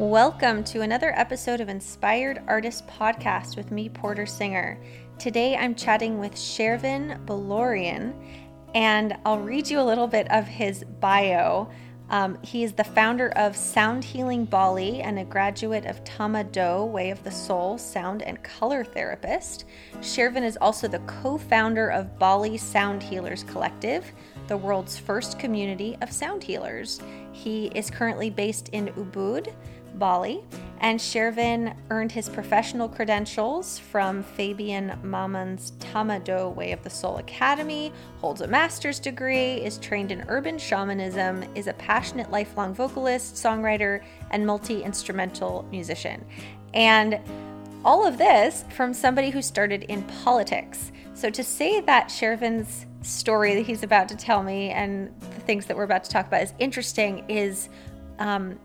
Welcome to another episode of Inspired Artist Podcast with me, Porter Singer. Today I'm chatting with Shervin Boloorian, and I'll read you a little bit of his bio. Um, he is the founder of Sound Healing Bali and a graduate of Tama Do, Way of the Soul, sound and color therapist. Shervin is also the co founder of Bali Sound Healers Collective, the world's first community of sound healers. He is currently based in Ubud, Bali, and Shervin earned his professional credentials from Fabien Maman's Tama Do Way of the Soul Academy, holds a master's degree, is trained in urban shamanism, is a passionate lifelong vocalist, songwriter, and multi instrumental musician. And all of this from somebody who started in politics. So to say that Shervin's story that he's about to tell me and the things that we're about to talk about is interesting is um,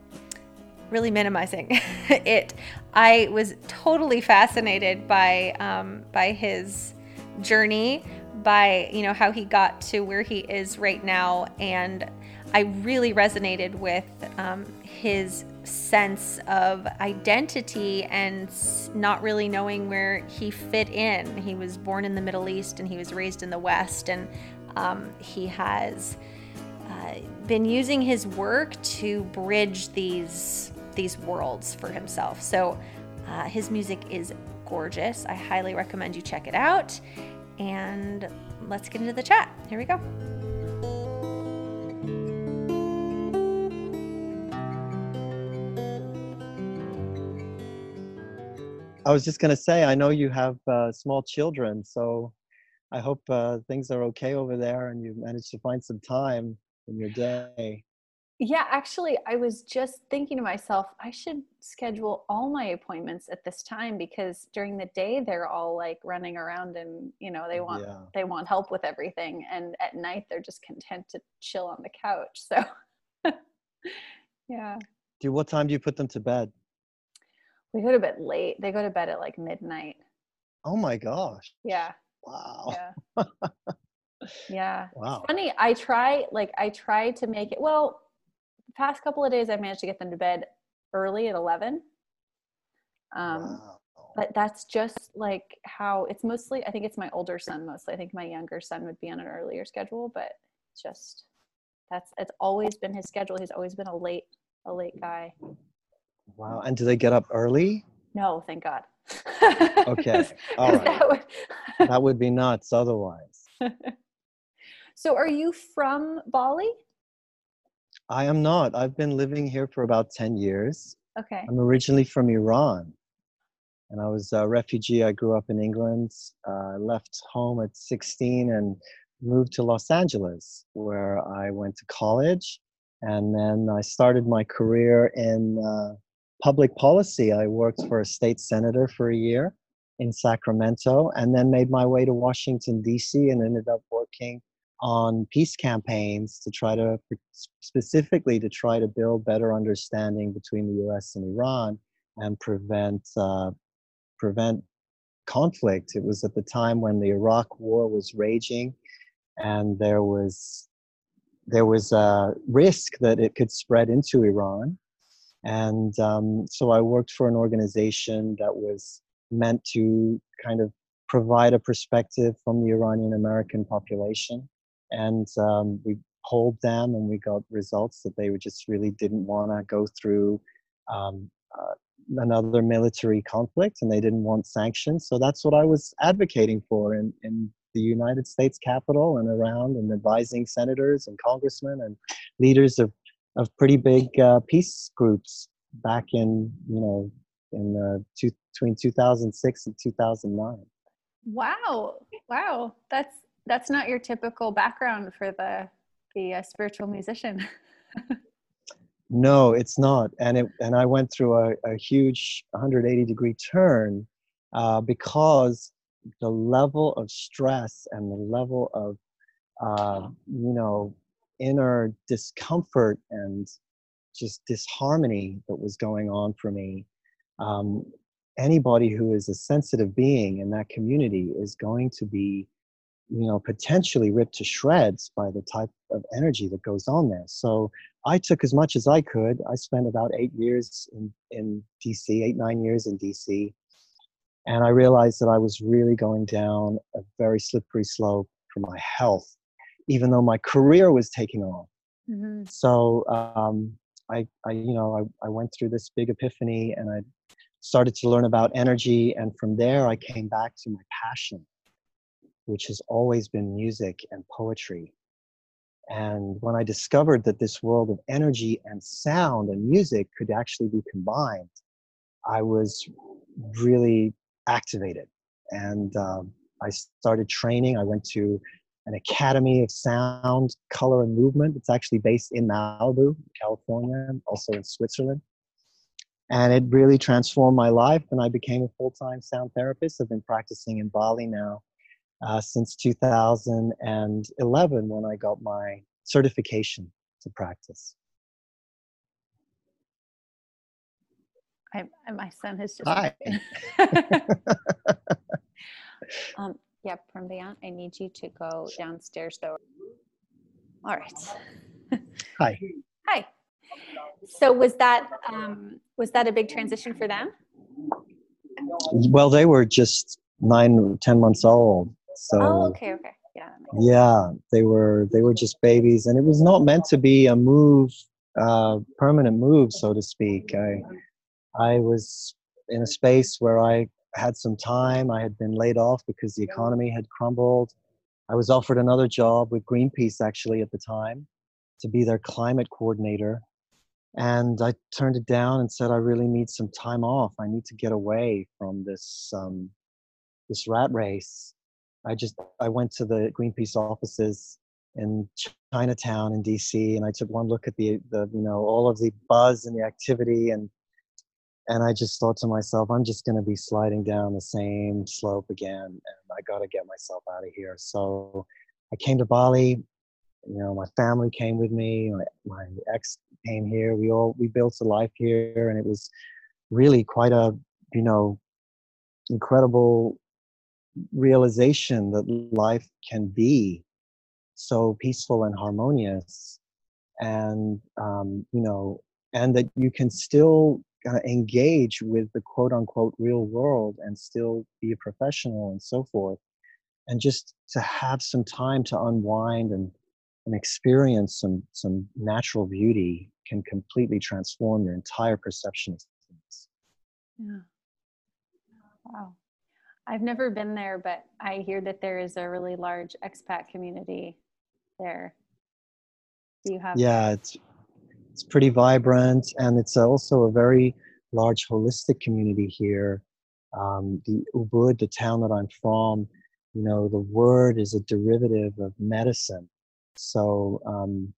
really minimizing it. I was totally fascinated by um, by his journey, by you know how he got to where he is right now, and I really resonated with um, his sense of identity and not really knowing where he fit in. He was born in the Middle East and he was raised in the West, and um, he has. Uh, been using his work to bridge these these worlds for himself. So uh, his music is gorgeous. I highly recommend you check it out. And let's get into the chat. Here we go. I was just going to say, I know you have uh, small children, so I hope uh, things are okay over there and you've managed to find some time in your day. Yeah, actually, I was just thinking to myself, I should schedule all my appointments at this time because during the day they're all like running around and you know they want yeah. they want help with everything, and at night they're just content to chill on the couch. So, yeah. Do what time do you put them to bed? We go to bed late. They go to bed at like midnight. Oh my gosh. Yeah. Wow. Yeah. yeah. Wow. It's funny. I try like I try to make it well past couple of days, I've managed to get them to bed early at 11. Um, wow. But that's just like how it's mostly, I think it's my older son mostly. I think my younger son would be on an earlier schedule, but just that's, it's always been his schedule. He's always been a late, a late guy. Wow. And do they get up early? No, thank God. okay. All right. That would, that would be nuts otherwise. so are you from Bali? I am not. I've been living here for about 10 years. Okay. I'm originally from Iran. And I was a refugee. I grew up in England. Uh, left home at 16 and moved to Los Angeles, where I went to college. And then I started my career in uh, public policy. I worked for a state senator for a year in Sacramento and then made my way to Washington, D.C., and ended up working on peace campaigns to try to specifically to try to build better understanding between the U.S. and Iran and prevent uh, prevent conflict. It was at the time when the Iraq War was raging, and there was there was a risk that it could spread into Iran. And um, so I worked for an organization that was meant to kind of provide a perspective from the Iranian American population and um, we polled them and we got results that they just really didn't want to go through um, uh, another military conflict and they didn't want sanctions. So that's what i was advocating for in, in the united states capitol and around and advising senators and congressmen and leaders of, of pretty big uh, peace groups back in you know in uh, two, between 2006 and 2009 wow. Wow. That's that's not your typical background for the the uh, spiritual musician. no, it's not, and it and I went through a, a huge 180 degree turn uh, because the level of stress and the level of uh, you know inner discomfort and just disharmony that was going on for me. Um, anybody who is a sensitive being in that community is going to be you know potentially ripped to shreds by the type of energy that goes on there. So i took as much as i could. I spent about eight years in, in dc eight nine years in dc and i realized that i was really going down a very slippery slope for my health even though my career was taking off. Mm-hmm. so um, I, I you know I, I went through this big epiphany and i started to learn about energy. And from there i came back to my passion which has always been music and poetry. And when i discovered that this world of energy and sound and music could actually be combined i was really activated. And um, i started training. I went to an academy of sound color and movement. It's actually based in malibu california also in switzerland. And it really transformed my life and i became a full-time sound therapist. I've been practicing in bali now uh, since 2011 when i got my certification to practice. I, my son has just hi. um, yeah from beyond i need you to go downstairs though. All right. Hi. Hi. So was that um, was that a big transition for them? Well, they were just nine, ten months old. So oh, okay, okay, yeah. Yeah, they were they were just babies, and it was not meant to be a move, uh, permanent move, so to speak. I I was in a space where I had some time. I had been laid off because the economy had crumbled. I was offered another job with Greenpeace actually at the time to be their climate coordinator and I turned it down and said I really need some time off. I need to get away from this um, this rat race. I just I went to the Greenpeace offices in Chinatown in DC, and I took one look at the the you know all of the buzz and the activity, and and I just thought to myself, I'm just going to be sliding down the same slope again, and I got to get myself out of here. So I came to Bali. You know, my family came with me. My, my ex came here. We all we built a life here, and it was really quite a you know incredible realization that life can be so peaceful and harmonious and um, you know and that you can still uh, engage with the quote unquote real world and still be a professional and so forth and just to have some time to unwind and and experience some some natural beauty can completely transform your entire perception of things. Yeah. Wow. I've never been there, but I hear that there is a really large expat community there. Do you have? Yeah, it's it's pretty vibrant, and it's also a very large holistic community here. Um, the Ubud, the town that I'm from, you know, the word is a derivative of medicine. So um,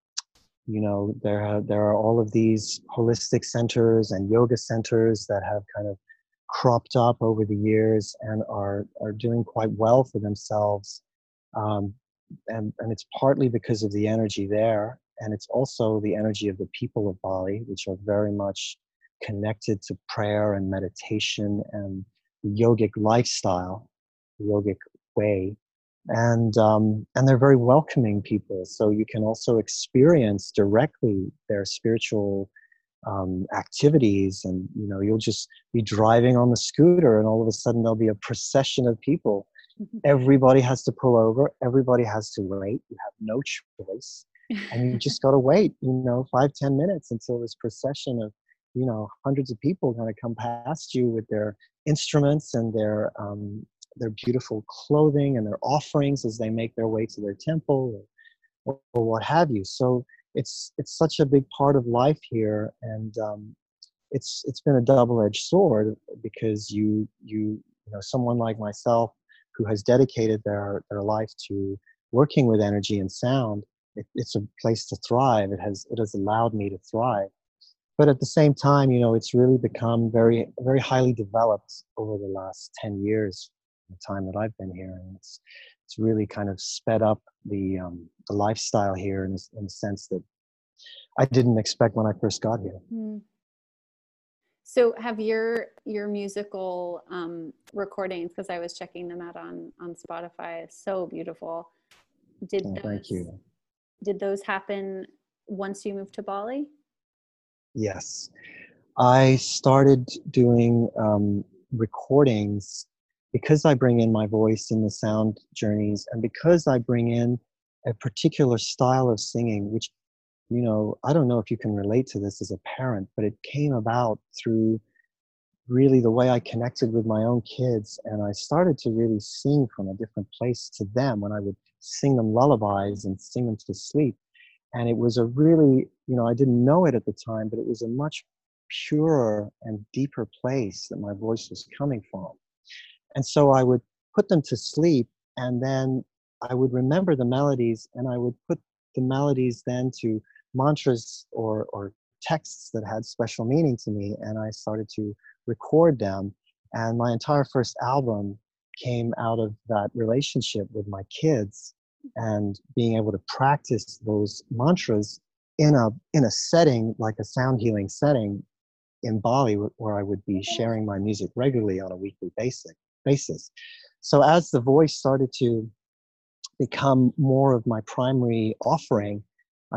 you know there have, there are all of these holistic centers and yoga centers that have kind of cropped up over the years and are are doing quite well for themselves um, and and it's partly because of the energy there and it's also the energy of the people of Bali which are very much connected to prayer and meditation and the yogic lifestyle the yogic way and um, and they're very welcoming people. So you can also experience directly their spiritual um, activities, and you know you'll just be driving on the scooter, and all of a sudden there'll be a procession of people. Mm-hmm. Everybody has to pull over. Everybody has to wait. You have no choice, and you just got to wait. You know, five ten minutes until this procession of you know hundreds of people going to come past you with their instruments and their um, their beautiful clothing and their offerings as they make their way to their temple or, or what have you. So it's it's such a big part of life here, and um, it's it's been a double-edged sword because you you you know someone like myself who has dedicated their their life to working with energy and sound. It, it's a place to thrive. It has it has allowed me to thrive but at the same time you know it's really become very very highly developed over the last 10 years the time that I've been here, and it's it's really kind of sped up the um, the lifestyle here in, in the sense that I didn't expect when I first got here. Mm. So have your your musical um, recordings because I was checking them out on on Spotify. So beautiful. Did Oh, those, thank you. Did those happen once you moved to Bali? Yes. I started doing um, recordings because I bring in my voice in the sound journeys and because I bring in a particular style of singing, which, you know, I don't know if you can relate to this as a parent, but it came about through really the way I connected with my own kids. And I started to really sing from a different place to them when I would sing them lullabies and sing them to sleep. And it was a really, you know, I didn't know it at the time, but it was a much purer and deeper place that my voice was coming from. And so I would put them to sleep and then I would remember the melodies and I would put the melodies then to mantras or, or texts that had special meaning to me and I started to record them. And my entire first album came out of that relationship with my kids and being able to practice those mantras in a in a setting like a sound healing setting in Bali where I would be sharing my music regularly on a weekly basis basis. So as the voice started to become more of my primary offering,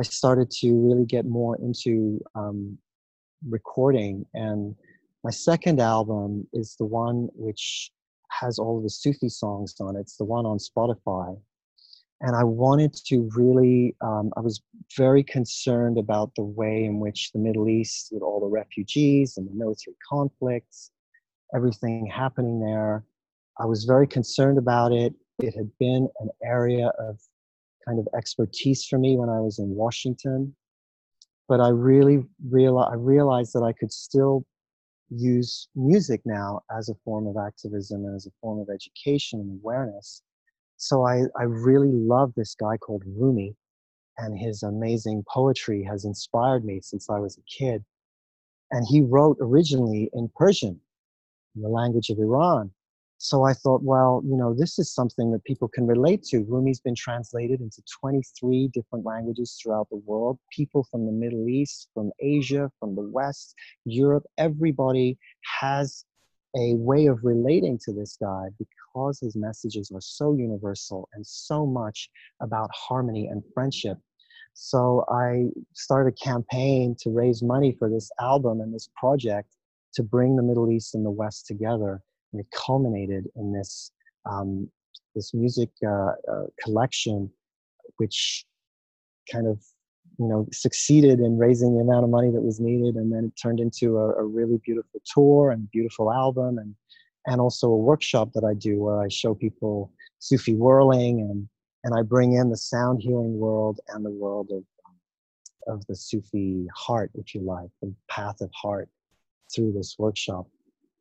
I started to really get more into um, recording. And my second album is the one which has all of the Sufi songs on it. It's the one on Spotify. And I wanted to really, um, I was very concerned about the way in which the Middle East, with all the refugees and the military conflicts, everything happening there, I was very concerned about it. It had been an area of kind of expertise for me when I was in Washington. But I really real I realized that I could still use music now as a form of activism and as a form of education and awareness. So I, I really love this guy called Rumi, and his amazing poetry has inspired me since I was a kid. And he wrote originally in Persian, in the language of Iran. So I thought, well, you know, this is something that people can relate to. Rumi's been translated into 23 different languages throughout the world. People from the Middle East, from Asia, from the West, Europe, everybody has a way of relating to this guy because his messages are so universal and so much about harmony and friendship. So I started a campaign to raise money for this album and this project to bring the Middle East and the West together and it culminated in this um, this music uh, uh, collection, which kind of you know succeeded in raising the amount of money that was needed, and then it turned into a, a really beautiful tour and beautiful album, and and also a workshop that I do where I show people Sufi whirling and and I bring in the sound healing world and the world of of the Sufi heart, if you like, the path of heart through this workshop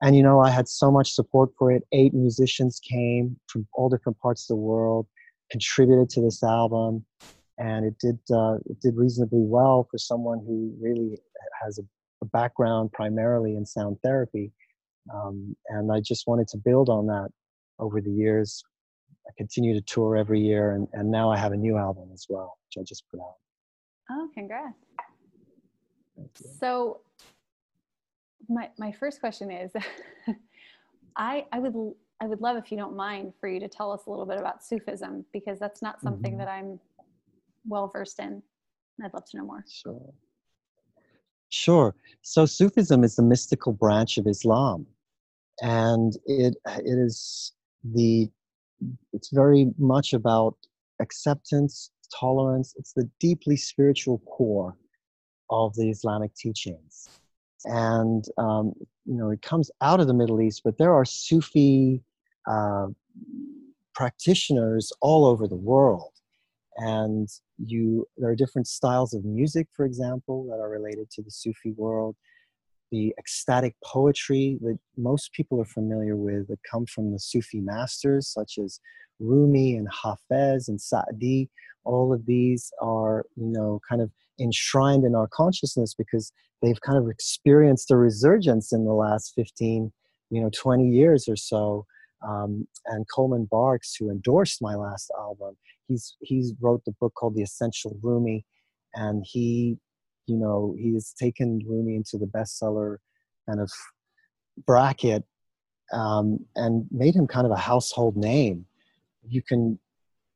and you know i had so much support for it. Eight musicians came from all different parts of the world contributed to this album and it did uh, it did reasonably well for someone who really has a, a background primarily in sound therapy. Um, and i just wanted to build on that over the years. I continue to tour every year and, and now i have a new album as well which i just put out. Oh congrats. So my my first question is i i would i would love if you don't mind for you to tell us a little bit about sufism because that's not something mm-hmm. that i'm well versed in. I'd love to know more. Sure. Sure. So sufism is the mystical branch of islam and it it is the it's very much about acceptance tolerance. It's the deeply spiritual core of the islamic teachings and um, you know it comes out of the Middle East, but there are Sufi uh, practitioners all over the world, and you there are different styles of music, for example, that are related to the Sufi world. The ecstatic poetry that most people are familiar with that come from the Sufi masters, such as Rumi and Hafez and Sa'di, all of these are, you know, kind of enshrined in our consciousness because they've kind of experienced a resurgence in the last 15 you know 20 years or so um, and coleman barks who endorsed my last album he's he's wrote the book called the essential rumi and he you know he has taken rumi into the bestseller kind of bracket um, and made him kind of a household name. You can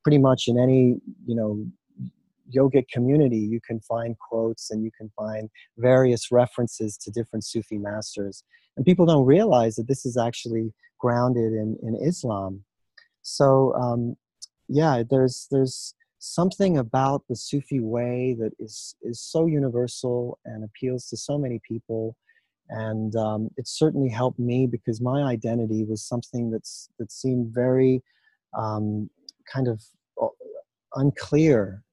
pretty much in any you know yogic community you can find quotes and you can find various references to different Sufi masters, and people don't realize that this is actually grounded in in Islam. So um, yeah, there's there's something about the Sufi way that is is so universal and appeals to so many people, and um, it certainly helped me because my identity was something that's that seemed very um, kind of uh, unclear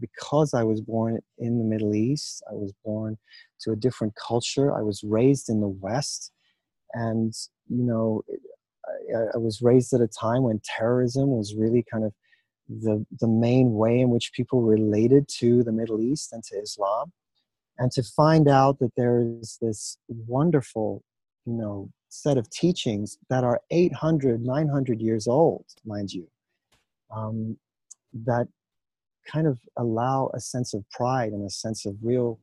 because I was born in the Middle East. I was born to a different culture. I was raised in the West, and you know. I, I was raised at a time when terrorism was really kind of the, the main way in which people related to the Middle East and to Islam, and to find out that there is this wonderful, you know, set of teachings that are 800, 900 years old, mind you, um, that kind of allow a sense of pride and a sense of real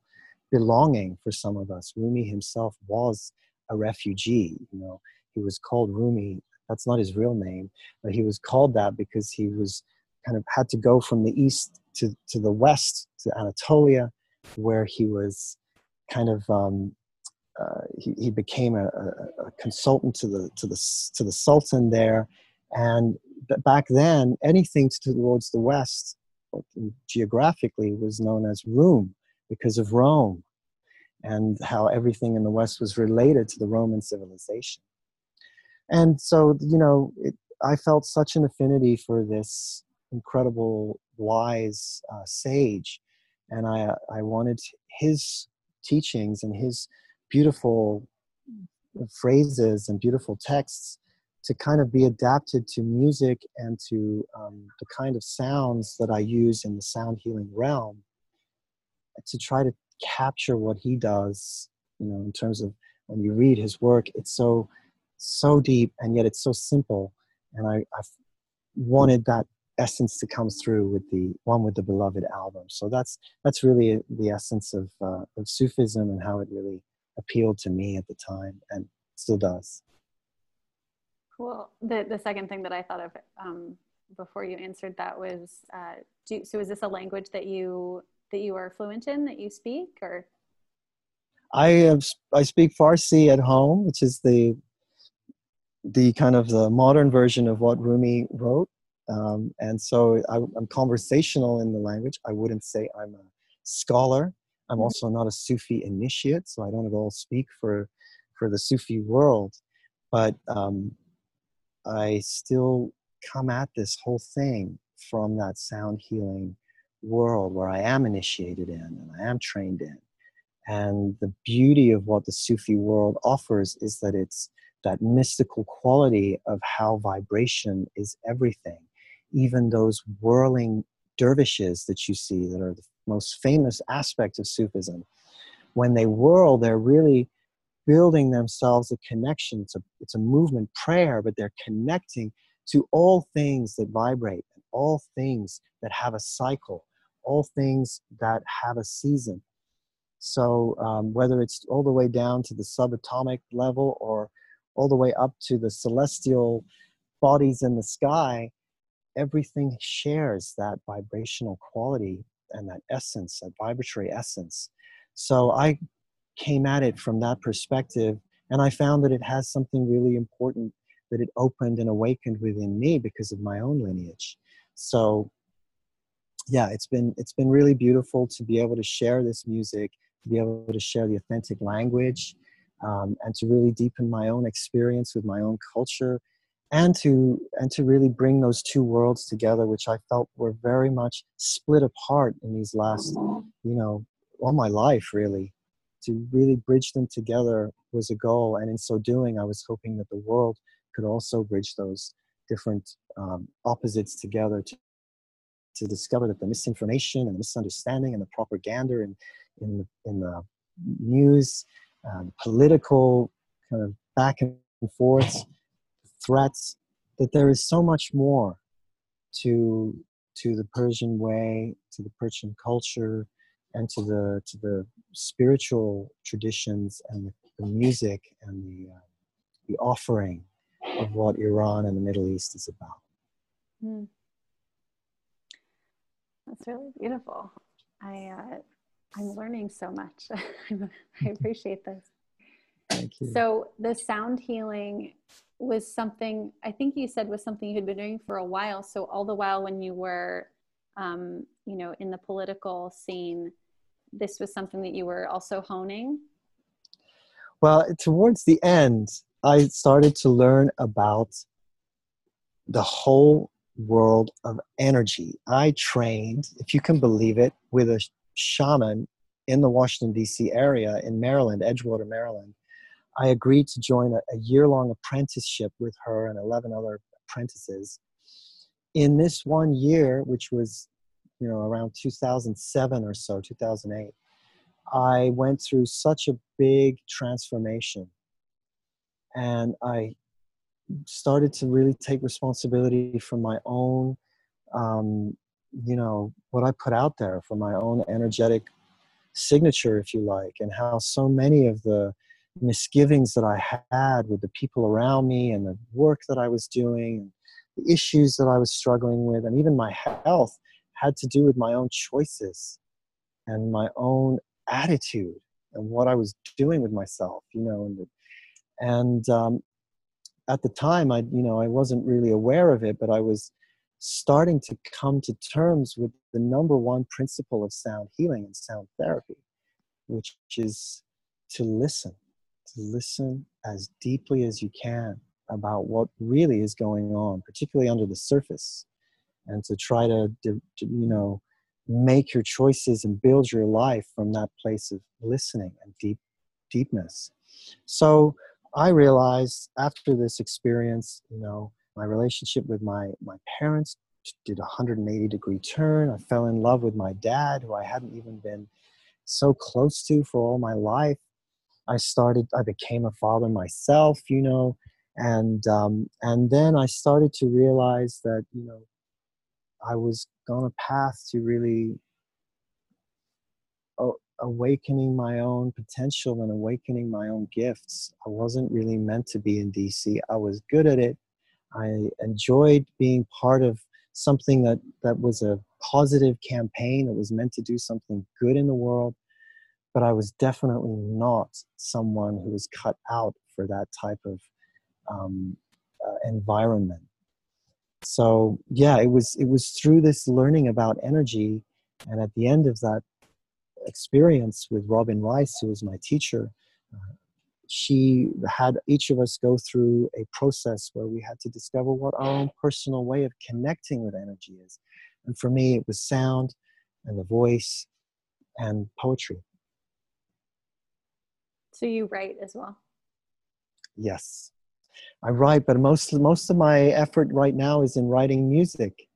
belonging for some of us. Rumi himself was a refugee, you know, he was called Rumi. That's not his real name, but he was called that because he was kind of had to go from the east to, to the west to Anatolia, where he was kind of um, uh, he, he became a, a, a, consultant to the to the to the sultan there, and back then anything towards the west, geographically, was known as Rome because of Rome, and how everything in the west was related to the Roman civilization. And so, you know, it, I felt such an affinity for this incredible, wise uh, sage, and I I wanted his teachings and his beautiful phrases and beautiful texts to kind of be adapted to music and to um, the kind of sounds that I use in the sound healing realm to try to capture what he does, you know, in terms of when you read his work, it's so, so deep and yet it's so simple. And I, I wanted that essence to come through with the one with the beloved album. So that's that's really the essence of uh, of Sufism and how it really appealed to me at the time and still does. Cool. The the second thing that I thought of um, before you answered that was, uh, do, so is this a language that you that you are fluent in that you speak or? I have I speak Farsi at home, which is the the kind of the modern version of what Rumi wrote. Um, and so I, am conversational in the language. I wouldn't say I'm a scholar. I'm mm-hmm. also not a Sufi initiate, so I don't at all speak for for the Sufi world. But um, I still come at this whole thing from that sound healing world where I am initiated in and I am trained in. And the beauty of what the Sufi world offers is that it's that mystical quality of how vibration is everything even those whirling dervishes that you see that are the most famous aspect of Sufism, when they whirl, they're really building themselves a connection. It's a, it's a movement prayer, but they're connecting to all things that vibrate and all things that have a cycle, all things that have a season. So um, whether it's all the way down to the subatomic level or all the way up to the celestial bodies in the sky, everything shares that vibrational quality and that essence, that vibratory essence. So I came at it from that perspective, and I found that it has something really important that it opened and awakened within me because of my own lineage. So yeah, it's been it's been really beautiful to be able to share this music, to be able to share the authentic language, um, and to really deepen my own experience with my own culture and to and to really bring those two worlds together which i felt were very much split apart in these last you know all my life really to really bridge them together was a goal. And in so doing i was hoping that the world could also bridge those different um, opposites together to, to discover that the misinformation and the misunderstanding and the propaganda in in the, in the news um, political kind of back and forth threats that there is so much more to to the Persian way, to the Persian culture, and to the to the spiritual traditions and the, the music and the, uh, the offering of what Iran and the Middle East is about. Mm. That's really beautiful. I uh, I'm learning so much. I appreciate this. Thank you. So the sound healing was something I think you said was something you had been doing for a while. So all the while when you were, um, you know, in the political scene, this was something that you were also honing. Well, towards the end, I started to learn about the whole world of energy. I trained, if you can believe it, with a shaman in the Washington, D.C. area in Maryland, Edgewater, Maryland. I agreed to join a, a year long apprenticeship with her and 11 other apprentices. In this one year, which was you know around 2007 or so 2008 i went through such a big transformation. And i started to really take responsibility for my own um, you know what i put out there for my own energetic signature if you like and how so many of the misgivings that i had with the people around me and the work that i was doing the issues that i was struggling with and even my health had to do with my own choices and my own attitude and what i was doing with myself you know and, and um, at the time i you know i wasn't really aware of it but i was starting to come to terms with the number one principle of sound healing and sound therapy, which is to listen, to listen as deeply as you can about what really is going on, particularly under the surface, and to try to, to, you know, make your choices and build your life from that place of listening and deep deepness. So I realized after this experience, you know, my relationship with my my parents did a 180 degree turn i fell in love with my dad who i hadn't even been so close to for all my life i started i became a father myself you know and um, and then i started to realize that you know i was on a path to really awakening my own potential and awakening my own gifts i wasn't really meant to be in dc i was good at it I enjoyed being part of something that, that was a positive campaign that was meant to do something good in the world. But I was definitely not someone who was cut out for that type of um, uh, environment. So yeah, it was it was through this learning about energy, and at the end of that experience with Robin Rice, who was my teacher, uh, she had each of us go through a process where we had to discover what our own personal way of connecting with energy is. And for me, it was sound and the voice and poetry. So you write as well? Yes. I write, but most most of my effort right now is in writing music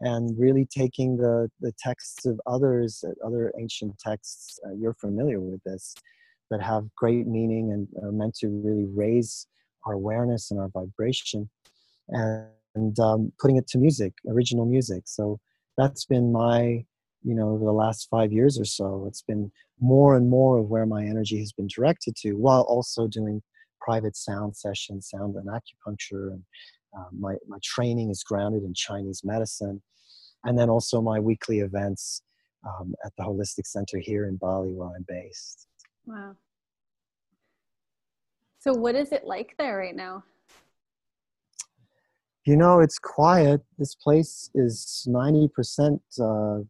and really taking the the texts of others, other ancient texts. Uh, you're familiar with this, that have great meaning and are meant to really raise our awareness and our vibration and, and um, putting it to music original music so that's been my you know over the last five years or so it's been more and more of where my energy has been directed to while also doing private sound sessions sound and acupuncture and uh, my, my training is grounded in chinese medicine and then also my weekly events um, at the holistic center here in bali where i'm based Wow. So, what is it like there right now? You know, it's quiet. This place is 90% uh,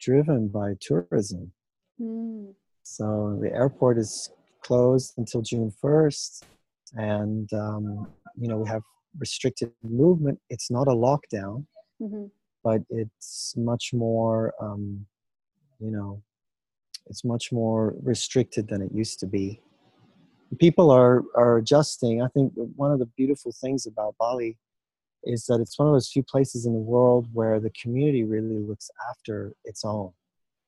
driven by tourism. Mm. So, the airport is closed until June 1st. And, um, you know, we have restricted movement. It's not a lockdown, mm-hmm. but it's much more, um, you know, it's much more restricted than it used to be. People are, are adjusting. I think one of the beautiful things about Bali is that it's one of those few places in the world where the community really looks after its own.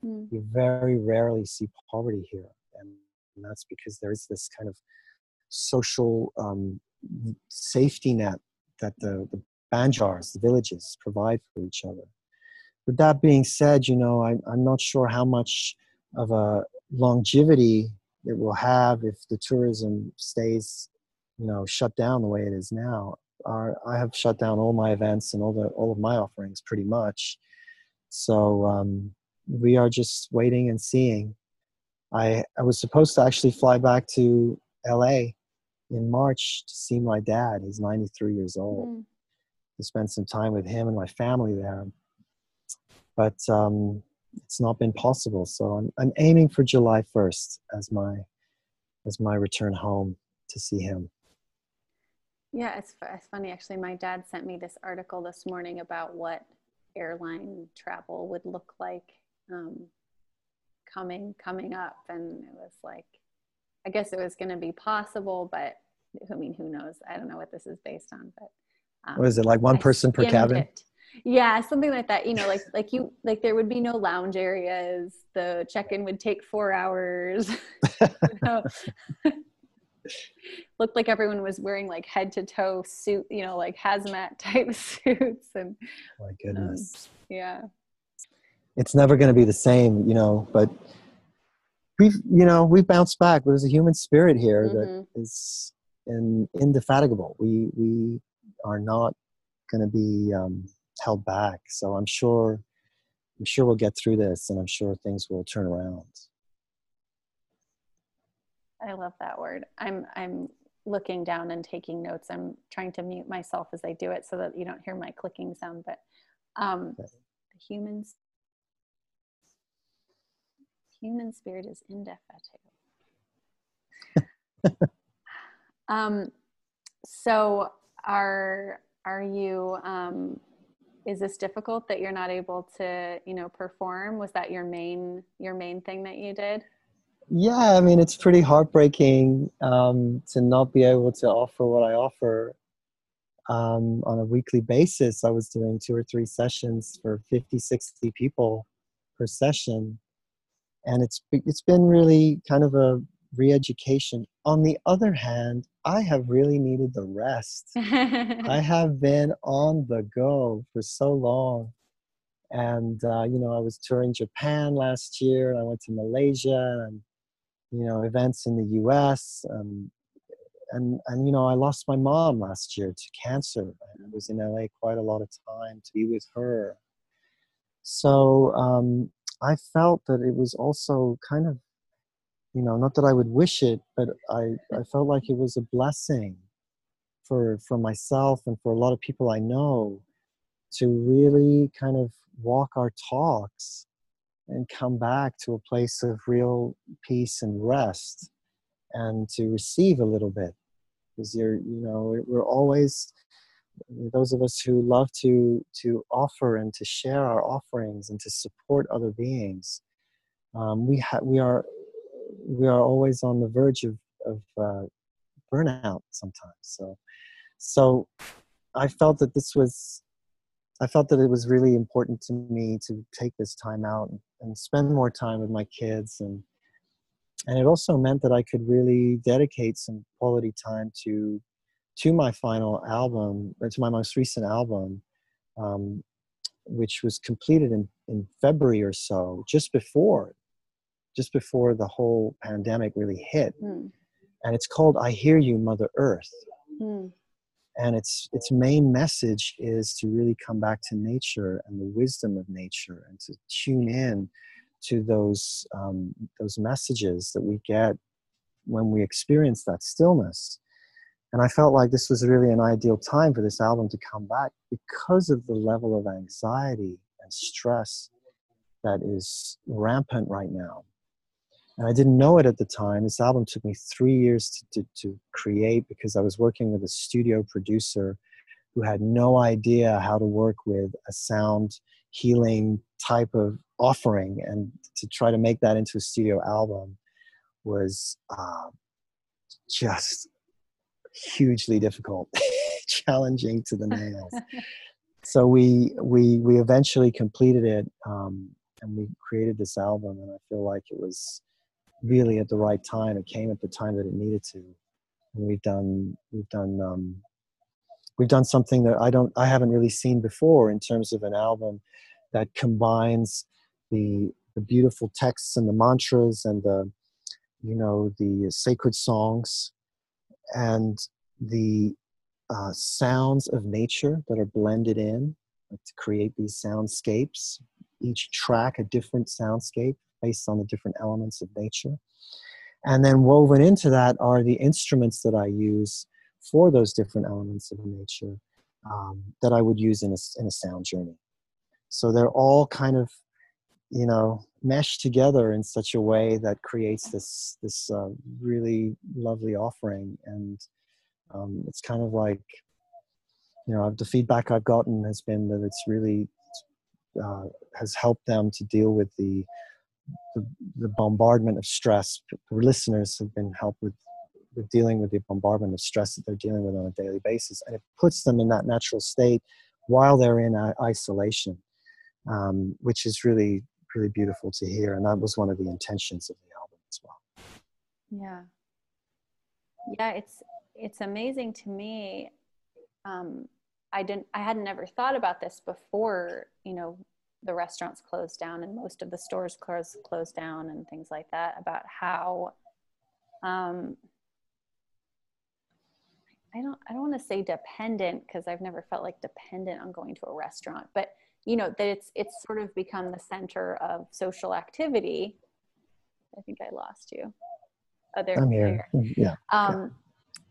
Mm. You very rarely see poverty here, and, and that's because there is this kind of social um, safety net that the, the banjars, the villages, provide for each other. With that being said, you know, I, I'm not sure how much of a longevity it will have if the tourism stays, you know, shut down the way it is now. Our, I have shut down all my events and all the all of my offerings pretty much. So um, we are just waiting and seeing. I I was supposed to actually fly back to L.A. in March to see my dad. He's 93 years old. Mm. To spend some time with him and my family there, but um, it's not been possible. So I'm I'm aiming for July 1st as my as my return home to see him. Yeah, it's it's funny actually. My dad sent me this article this morning about what airline travel would look like um, coming coming up, and it was like, I guess it was going to be possible, but I mean, who knows? I don't know what this is based on, but um, what is it like one I person per cabin? It yeah something like that. You know like like you like there would be no lounge areas. The check-in would take four hours. Looked like everyone was wearing like head to toe suit you know like hazmat type suits and my um, goodness. um, yeah it's never going to be the same you know but we've you know we've bounced back there's a human spirit here mm-hmm. that is in, indefatigable we we are not going to be um, held back. So I'm sure, I'm sure we'll get through this, and I'm sure things will turn around. I love that word. I'm I'm looking down and taking notes. I'm trying to mute myself as I do it so that you don't hear my clicking sound. But um, the humans human spirit is indefatigable. um, so are are you um, is this difficult that you're not able to you know perform? Was that your main your main thing that you did? Yeah i mean it's pretty heartbreaking um, to not be able to offer what i offer um, on a weekly basis. I was doing two or three sessions for 50 60 people per session and it's it's been really kind of a re-education. On the other hand i have really needed the rest. I have been on the go for so long. And uh, you know i was touring japan last year and i went to malaysia and you know events in the us um, and and you know i lost my mom last year to cancer i was in la quite a lot of time to be with her. So um, i felt that it was also kind of you know not that i would wish it but i i felt like it was a blessing for for myself and for a lot of people i know to really kind of walk our talks and come back to a place of real peace and rest and to receive a little bit. Because you're you know we're always those of us who love to to offer and to share our offerings and to support other beings um, we ha- we are we are always on the verge of, of uh, burnout sometimes. So, so I felt that this was, I felt that it was really important to me to take this time out and, and spend more time with my kids and and it also meant that I could really dedicate some quality time to to my final album, or to my most recent album, um, which was completed in, in February or so, just before just before the whole pandemic really hit. Mm. And it's called I Hear You, Mother Earth. Mm. And its its main message is to really come back to nature and the wisdom of nature and to tune in to those um, those messages that we get when we experience that stillness. And I felt like this was really an ideal time for this album to come back because of the level of anxiety and stress that is rampant right now and I didn't know it at the time. This album took me three years to, to, to, create because I was working with a studio producer who had no idea how to work with a sound healing type of offering. And to try to make that into a studio album was uh, just hugely difficult, challenging to the nails. so we we we eventually completed it um, and we created this album, and I feel like it was really at the right time. It came at the time that it needed to. And we've done we've done um, we've done something that I don't I haven't really seen before in terms of an album that combines the the beautiful texts and the mantras and the you know, the sacred songs and the uh, sounds of nature that are blended in to create these soundscapes. Each track a different soundscape based on the different elements of nature. And then woven into that are the instruments that I use for those different elements of nature um, that I would use in a, in a sound journey. So they're all kind of, you know, meshed together in such a way that creates this this uh, really lovely offering. And um, it's kind of like, you know, the feedback I've gotten has been that it's really uh, has helped them to deal with the the, the bombardment of stress. The listeners have been helped with, with dealing with the bombardment of stress that they're dealing with on a daily basis, and it puts them in that natural state while they're in isolation, um, which is really really beautiful to hear. And that was one of the intentions of the album as well. Yeah, yeah, it's it's amazing to me. Um, I didn't I had never thought about this before, you know, the restaurants closed down and most of the stores closed closed down and things like that about how um, I don't I don't want to say dependent because I've never felt like dependent on going to a restaurant, but you know that it's it's sort of become the center of social activity. I think I lost you. Oh, there, I'm here. There. Yeah. Um,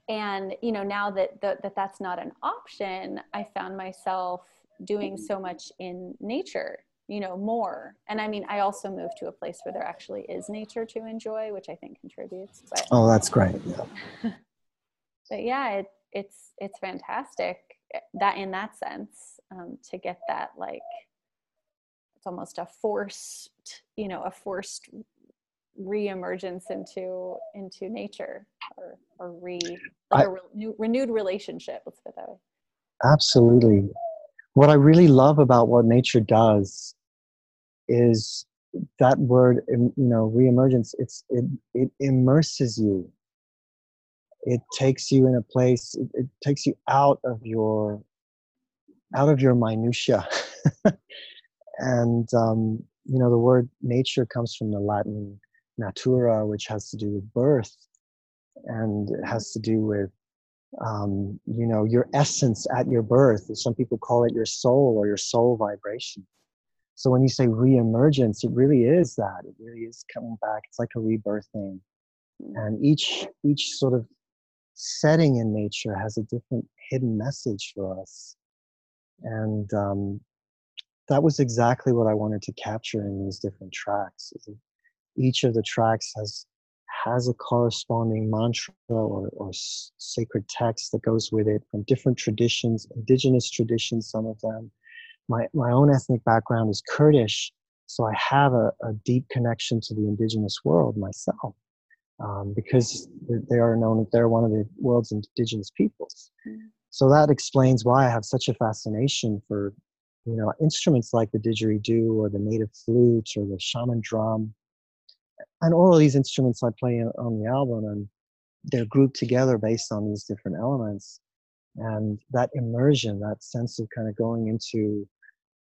and you know now that, that that that's not an option, I found myself doing so much in nature you know more and i mean i also moved to a place where there actually is nature to enjoy which i think contributes but oh that's great yeah. but yeah it, it's it's fantastic eh, that in that sense um, to get that like it's almost a forced you know a forced re-emergence into into nature or or re like I, a re- new, renewed relationship let's put it that way absolutely what I really love about what nature does is that word, you know, reemergence. It's it it immerses you. It takes you in a place. It, it takes you out of your out of your minutia. and um, you know, the word nature comes from the Latin natura, which has to do with birth, and it has to do with um, you know your essence at your birth. Some people call it your soul or your soul vibration. So when you say reemergence it really is that. It really is coming back. It's like a rebirthing. And each each sort of setting in nature has a different hidden message for us and um, that was exactly what i wanted to capture in these different tracks each of the tracks has has a corresponding mantra or, or sacred text that goes with it from different traditions, indigenous traditions, some of them. My, my own ethnic background is Kurdish, so I have a, a deep connection to the indigenous world myself um, because they are known, they're one of the world's indigenous peoples. So that explains why I have such a fascination for you know instruments like the didgeridoo or the native flute or the shaman drum and all of these instruments I play on the album, and they're grouped together based on these different elements. And that immersion, that sense of kind of going into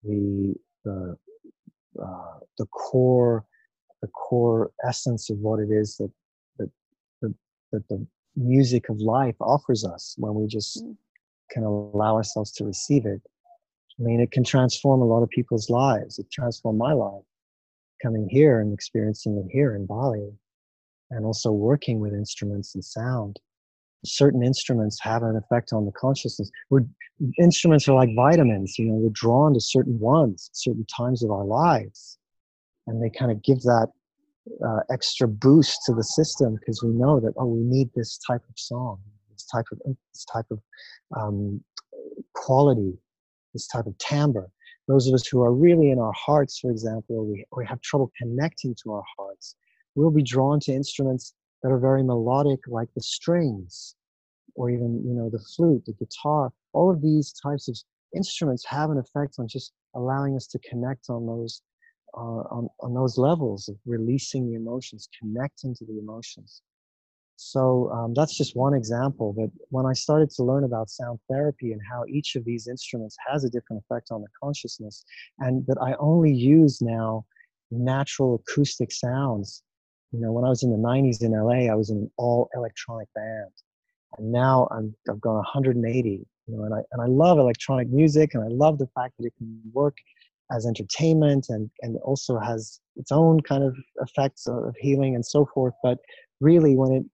the the uh, the core the core essence of what it is that that that, that the music of life offers us when we just mm. can allow ourselves to receive it. I mean, it can transform a lot of people's lives. It transformed my life coming here and experiencing it here in Bali, and also working with instruments and sound. Certain instruments have an effect on the consciousness. We're, instruments are like vitamins, you know, we're drawn to certain ones at certain times of our lives. And they kind of give that uh, extra boost to the system because we know that, oh, we need this type of song, this type of, this type of um, quality, this type of timbre those of us who are really in our hearts, for example, we, we have trouble connecting to our hearts, we'll be drawn to instruments that are very melodic, like the strings, or even, you know, the flute, the guitar. All of these types of instruments have an effect on just allowing us to connect on those on, on those levels of releasing the emotions, connecting to the emotions. So um, that's just one example. But when I started to learn about sound therapy and how each of these instruments has a different effect on the consciousness, and that I only use now natural acoustic sounds you know, when I was in the 90s in LA, I was in an all electronic band. And now I'm, I've gone 180, you know, and I, and I love electronic music and I love the fact that it can work as entertainment and, and also has its own kind of effects of healing and so forth. But really, when it,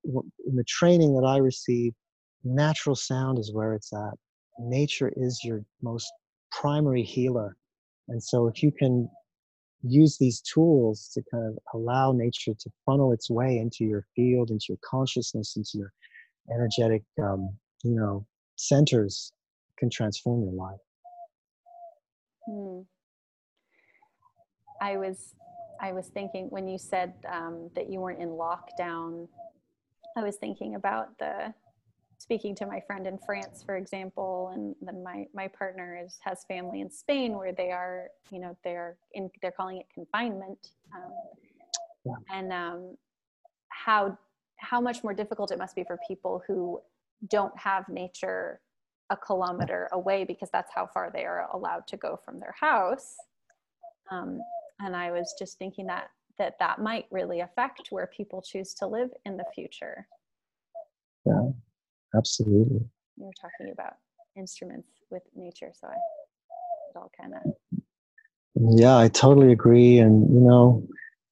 in the training that I received, natural sound is where it's at. Nature is your most primary healer. And so if you can use these tools to kind of allow nature to funnel its way into your field, into your consciousness, into your energetic, um, you know, centers, can transform your life. Hmm. I was, I was thinking when you said um, that you weren't in lockdown. I was thinking about the speaking to my friend in France, for example, and then my my partner is has family in Spain where they are, you know, they're in they're calling it confinement, um, yeah. and um, how how much more difficult it must be for people who don't have nature a kilometer away because that's how far they are allowed to go from their house. Um, and I was just thinking that that that might really affect where people choose to live in the future. Yeah absolutely. You were talking about instruments with nature so I, it all kind of yeah i totally agree. And you know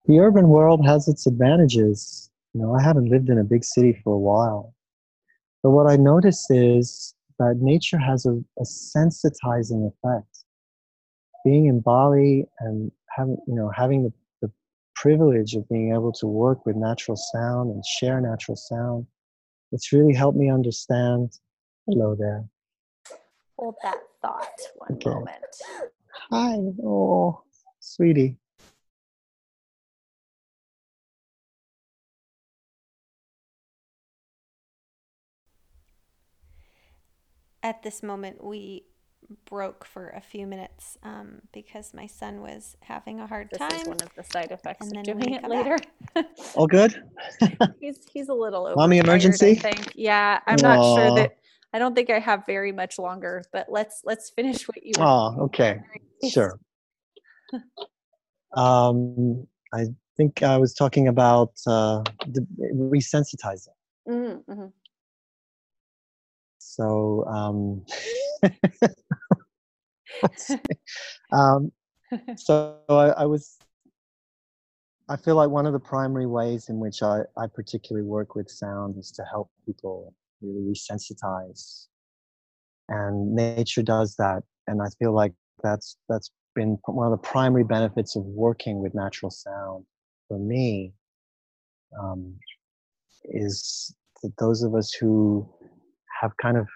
the urban world has its advantages. You know i haven't lived in a big city for a while. But what i notice is that nature has a, a sensitizing effect. Being in bali and having you know having the, the privilege of being able to work with natural sound and share natural sound it's really helped me understand. Hello there. Hold that thought one okay. moment. Hi. Oh, sweetie. At this moment, we broke for a few minutes um, because my son was having a hard this time. This is one of the side effects of doing it later. All good? he's he's a little over. Mommy emergency? I think. Yeah, I'm Aww. not sure that. I don't think I have very much longer, but let's let's finish what you. Oh, okay, sure. um, I think I was talking about uh, the resensitizing. Mm-hmm, mm-hmm. So um, um, so I, I, was. I feel like one of the primary ways in which I, I particularly work with sound is to help people really resensitize, and nature does that. And I feel like that's that's been one of the primary benefits of working with natural sound for me. Um, is that those of us who have kind of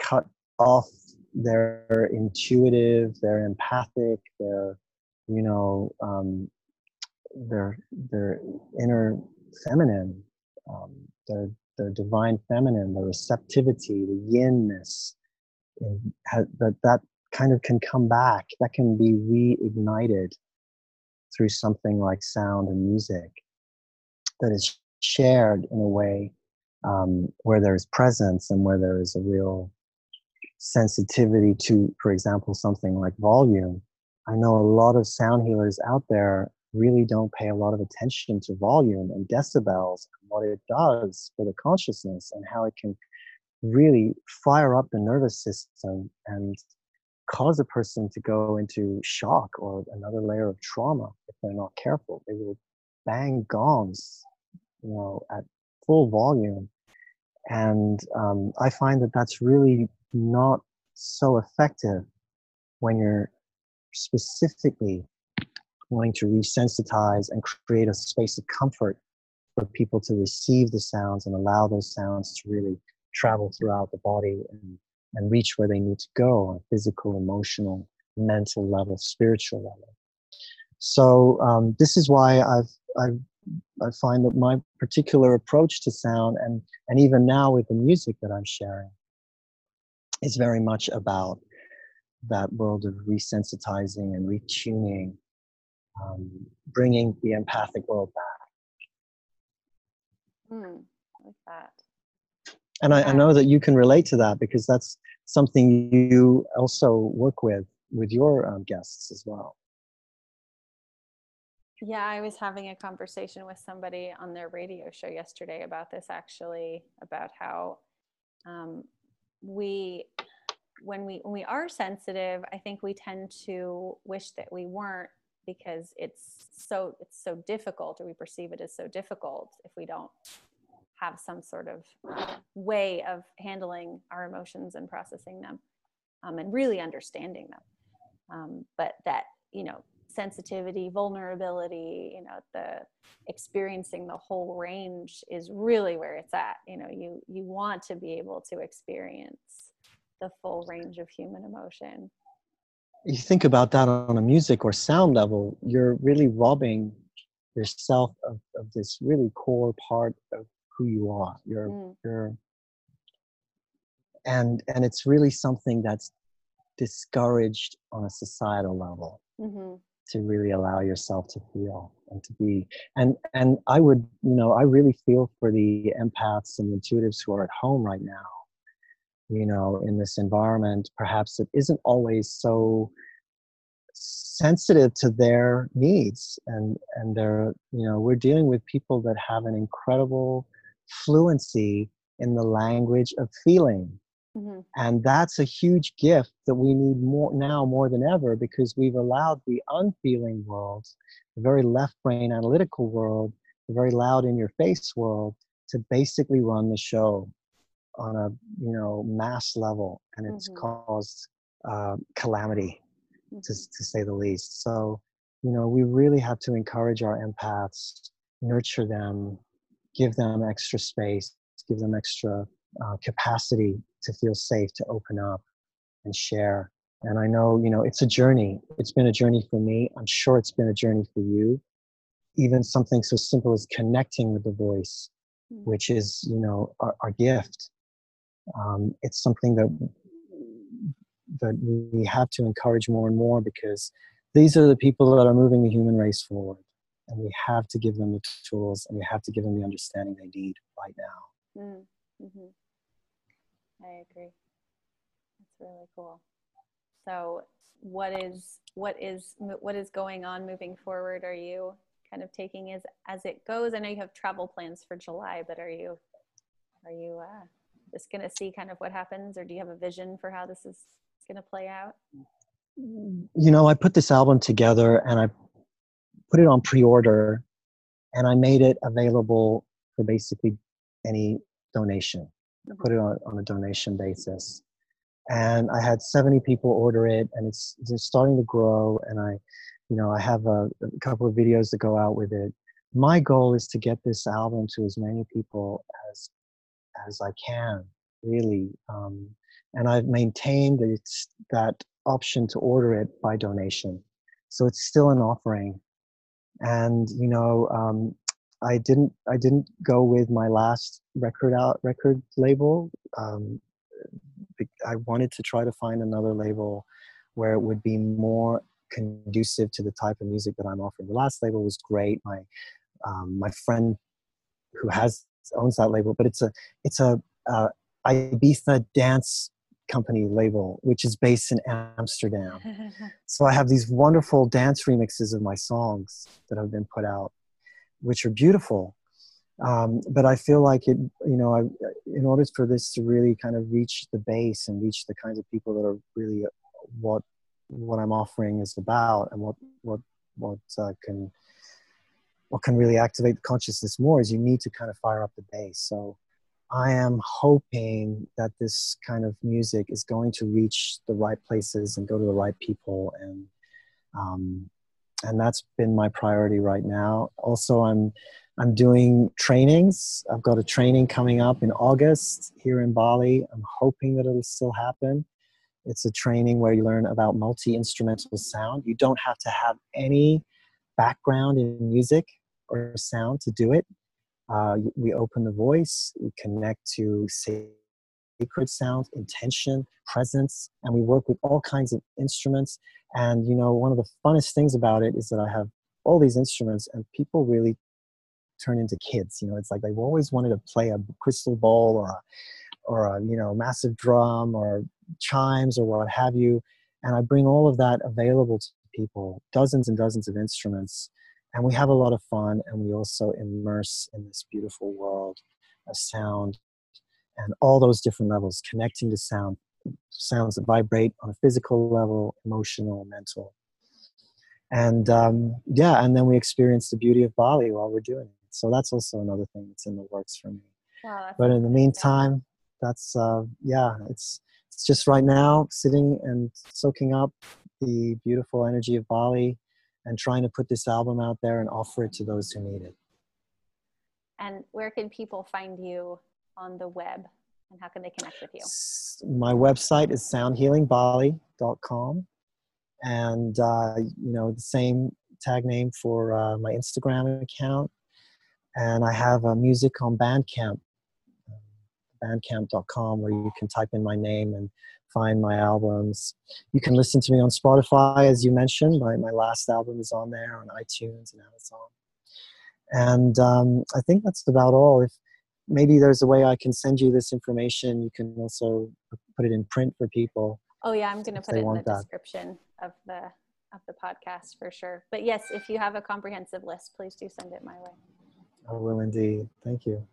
cut off they're intuitive they're empathic they're you know um, they're they're inner feminine um, their their divine feminine the receptivity the yinness that that kind of can come back that can be reignited through something like sound and music that is shared in a way um, where there's presence and where there is a real sensitivity to, for example, something like volume. I know a lot of sound healers out there really don't pay a lot of attention to volume and decibels and what it does for the consciousness and how it can really fire up the nervous system and cause a person to go into shock or another layer of trauma if they're not careful. They will bang gongs, you know, at full volume and um, I find that that's really not so effective when you're specifically wanting to resensitize and create a space of comfort for people to receive the sounds and allow those sounds to really travel throughout the body and, and reach where they need to go on physical, emotional, mental level, spiritual level. So um, this is why I've I've I find that my particular approach to sound, and and even now with the music that I'm sharing, is very much about that world of resensitizing and retuning, um, bringing the empathic world back. Mm, like that. And. I, I know that you can relate to that because that's something you also work with with your um, guests as well. Yeah, I was having a conversation with somebody on their radio show yesterday about this actually, about how um, we when we when we are sensitive, I think we tend to wish that we weren't because it's so it's so difficult or we perceive it as so difficult if we don't have some sort of way of handling our emotions and processing them um, and really understanding them. Um, but that you know sensitivity vulnerability you know the experiencing the whole range is really where it's at you know you you want to be able to experience the full range of human emotion you think about that on a music or sound level you're really robbing yourself of, of this really core part of who you are you're mm. you're and and it's really something that's discouraged on a societal level mm-hmm. To really allow yourself to feel and to be. And and i would you know i really feel for the empaths and intuitives who are at home right now you know in this environment perhaps it isn't always so sensitive to their needs and and they're you know we're dealing with people that have an incredible fluency in the language of feeling Mm-hmm. And that's a huge gift that we need more now more than ever because we've allowed the unfeeling world, the very left brain analytical world, the very loud in your face world to basically run the show on a you know mass level and it's mm-hmm. caused uh, calamity mm-hmm. to, to say the least so you know we really have to encourage our empaths nurture them give them extra space give them extra uh, capacity to feel safe to open up and share. And i know you know it's a journey. It's been a journey for me. I'm sure it's been a journey for you. Even something so simple as connecting with the voice mm. which is you know our, our gift. Um, it's something that that we have to encourage more and more because these are the people that are moving the human race forward. And we have to give them the tools and we have to give them the understanding they need right now. Mm. mm-hmm. I agree. That's really cool. So, what is what is what is going on moving forward? Are you kind of taking as as it goes? I know you have travel plans for July, but are you are you uh, just going to see kind of what happens, or do you have a vision for how this is going to play out? You know, I put this album together and I put it on pre-order, and I made it available for basically any donation put it on, on a donation basis. And I had 70 people order it, and it's, it's starting to grow. And I, you know, I have a, a couple of videos that go out with it. My goal is to get this album to as many people as as I can, really. Um, and I've maintained that it's that option to order it by donation, so it's still an offering. And you know, um, I didn't I didn't go with my last record out record label. Um, I wanted to try to find another label where it would be more conducive to the type of music that I'm offering. The last label was great. My um, my friend who has owns that label, but it's a it's a uh, Ibiza dance company label, which is based in Amsterdam. so I have these wonderful dance remixes of my songs that have been put out which are beautiful. Um, but I feel like it, you know, I, in order for this to really kind of reach the base and reach the kinds of people that are really what what I'm offering is about, and what what what uh, can what can really activate the consciousness more is you need to kind of fire up the base. So I am hoping that this kind of music is going to reach the right places and go to the right people and um, and that's been my priority right now. Also, I'm I'm doing trainings. I've got a training coming up in August here in Bali. I'm hoping that it'll still happen. It's a training where you learn about multi instrumental sound. You don't have to have any background in music or sound to do it. Uh, we open the voice, we connect to sacred sound, intention, presence, and we work with all kinds of instruments. And you know, one of the funnest things about it is that I have all these instruments, and people really turn into kids. You know, it's like they've always wanted to play a crystal ball or a, or a you know massive drum or chimes or what have you. And I bring all of that available to people, dozens and dozens of instruments, And we have a lot of fun, and we also immerse in this beautiful world of sound and all those different levels, connecting to sound, sounds that vibrate on a physical level, emotional, mental. And um, yeah, and then we experience the beauty of Bali while we're doing it. So that's also another thing that's in the works for me. Wow, But in the meantime, that's uh, yeah, it's it's just right now sitting and soaking up the beautiful energy of Bali and trying to put this album out there and offer it to those who need it. And where can people find you on the web and how can they connect with you? My website is soundhealingbali.com and uh, you know the same tag name for uh, my Instagram account and I have uh, music on Bandcamp bandcamp.com where you can type in my name and find my albums. You can listen to me on Spotify, as you mentioned. My, my last album is on there on iTunes and Amazon. And um, I think that's about all. If maybe there's a way I can send you this information, you can also put it in print for people. Oh yeah, I'm gonna put it in the that. description of the of the podcast for sure. But yes, if you have a comprehensive list, please do send it my way. I will indeed. Thank you.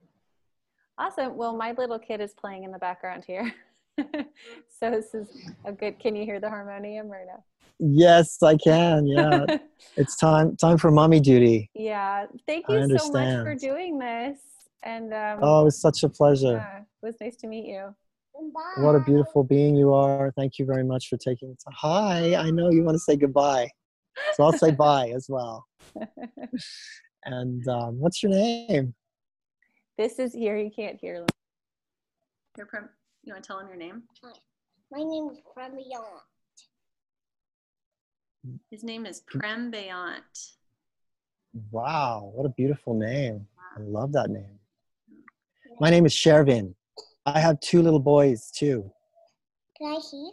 Awesome. Well, my little kid is playing in the background here. so this is a good can you hear the harmonium or no? Yes, I can. Yeah, it's time time for mommy duty. yeah. Thank you so much for doing this. And um Oh, it was such a pleasure. yeah, it was nice to meet you. What a beautiful being you are. Thank you very much for taking the time. Hi, I know you want to say goodbye. So I'll say bye as well. And um, what's your name? This is here. You can't hear them. Here, Prim. You want to tell him your name? My name is Premion. His name is Prem Bayant. Wow, what a beautiful name. I love that name. My name is Shervin. I have two little boys too. Can I see?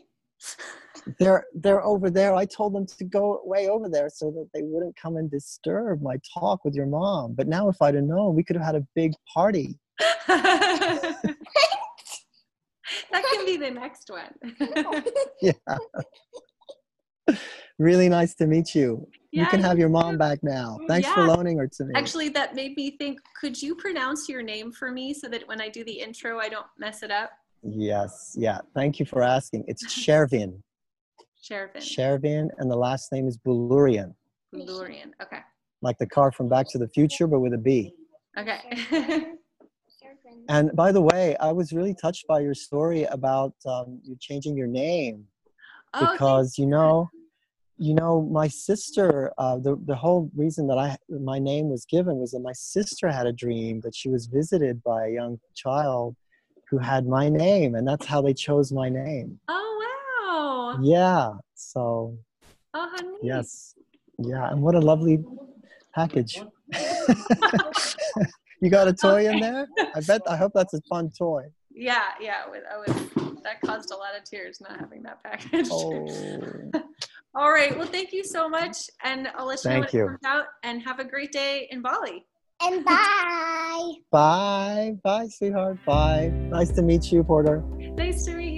They're they're over there. I told them to go way over there so that they wouldn't come and disturb my talk with your mom. But now if I'd have known, we could have had a big party. that can be the next one. Yeah. Really nice to meet you. you can have your mom back now. Thanks for loaning her to me. Actually, that made me think could you pronounce your name for me so that when I do the intro, I don't mess it up? Yes, yeah. Thank you for asking. It's Shervin. Shervin. Shervin, and the last name is Boloorian, Lurian. Okay. like the car from Back to the Future, but with a B. Okay. And by the way, I was really touched by your story about um, you changing your name oh, because you know, you know, my sister. Uh, the the whole reason that I my name was given was that my sister had a dream that she was visited by a young child who had my name, and that's how they chose my name. oh wow. Yeah. So Oh, honey. yes, yeah, and what a lovely package. you got a toy in there? I bet. I hope that's a fun toy. Yeah, yeah. I was, that caused a lot of tears not having that package. Oh. All right. Well, thank you so much, and I'll let you know when you. it comes out. And have a great day in Bali. And bye. Bye. Bye, sweetheart. Bye. Nice to meet you, Porter. Nice to meet